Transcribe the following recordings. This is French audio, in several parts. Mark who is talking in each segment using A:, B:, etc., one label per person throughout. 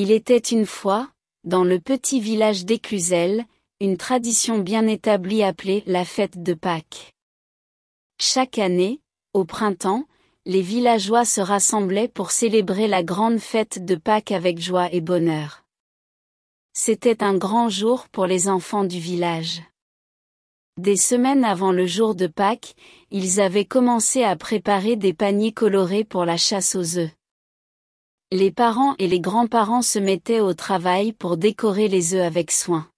A: Il était une fois, dans le petit village d'Éclusel, une tradition bien établie appelée la fête de Pâques. Chaque année, au printemps, les villageois se rassemblaient pour célébrer la grande fête de Pâques avec joie et bonheur. C'était un grand jour pour les enfants du village. Des semaines avant le jour de Pâques, ils avaient commencé à préparer des paniers colorés pour la chasse aux œufs. Les parents et les grands-parents se mettaient au travail pour décorer les œufs avec soin.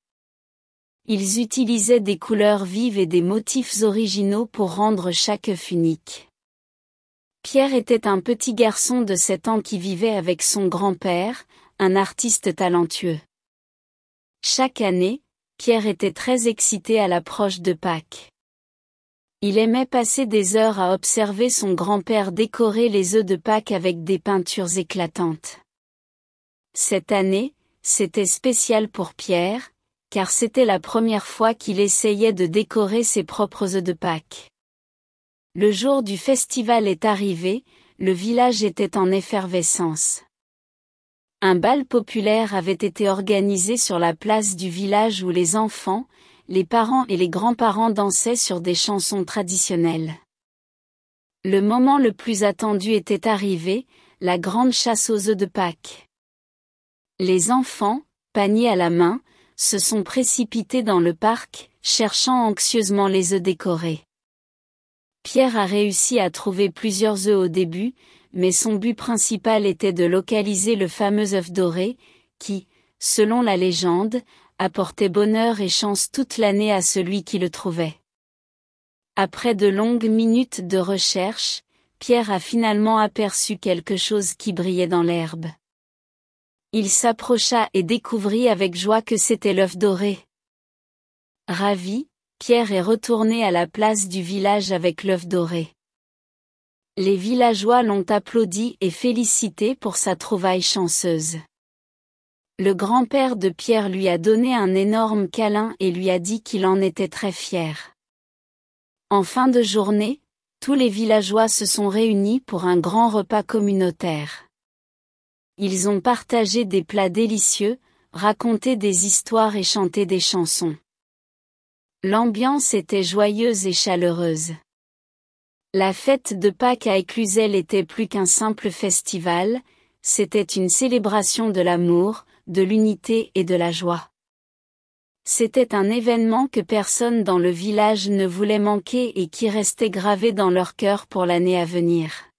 A: Ils utilisaient des couleurs vives et des motifs originaux pour rendre chaque œuf unique. Pierre était un petit garçon de sept ans qui vivait avec son grand-père, un artiste talentueux. Chaque année, Pierre était très excité à l'approche de Pâques. Il aimait passer des heures à observer son grand-père décorer les œufs de Pâques avec des peintures éclatantes. Cette année, c'était spécial pour Pierre, car c'était la première fois qu'il essayait de décorer ses propres œufs de Pâques. Le jour du festival est arrivé, le village était en effervescence. Un bal populaire avait été organisé sur la place du village où les enfants, les parents et les grands-parents dansaient sur des chansons traditionnelles. Le moment le plus attendu était arrivé, la grande chasse aux œufs de Pâques. Les enfants, paniers à la main, se sont précipités dans le parc, cherchant anxieusement les œufs décorés. Pierre a réussi à trouver plusieurs œufs au début, mais son but principal était de localiser le fameux œuf doré, qui, selon la légende, apportait bonheur et chance toute l'année à celui qui le trouvait. Après de longues minutes de recherche, Pierre a finalement aperçu quelque chose qui brillait dans l'herbe. Il s'approcha et découvrit avec joie que c'était l'œuf doré. Ravi, Pierre est retourné à la place du village avec l'œuf doré. Les villageois l'ont applaudi et félicité pour sa trouvaille chanceuse. Le grand-père de Pierre lui a donné un énorme câlin et lui a dit qu'il en était très fier. En fin de journée, tous les villageois se sont réunis pour un grand repas communautaire. Ils ont partagé des plats délicieux, raconté des histoires et chanté des chansons. L'ambiance était joyeuse et chaleureuse. La fête de Pâques à Éclusel était plus qu'un simple festival, c'était une célébration de l'amour, de l'unité et de la joie. C'était un événement que personne dans le village ne voulait manquer et qui restait gravé dans leur cœur pour l'année à venir.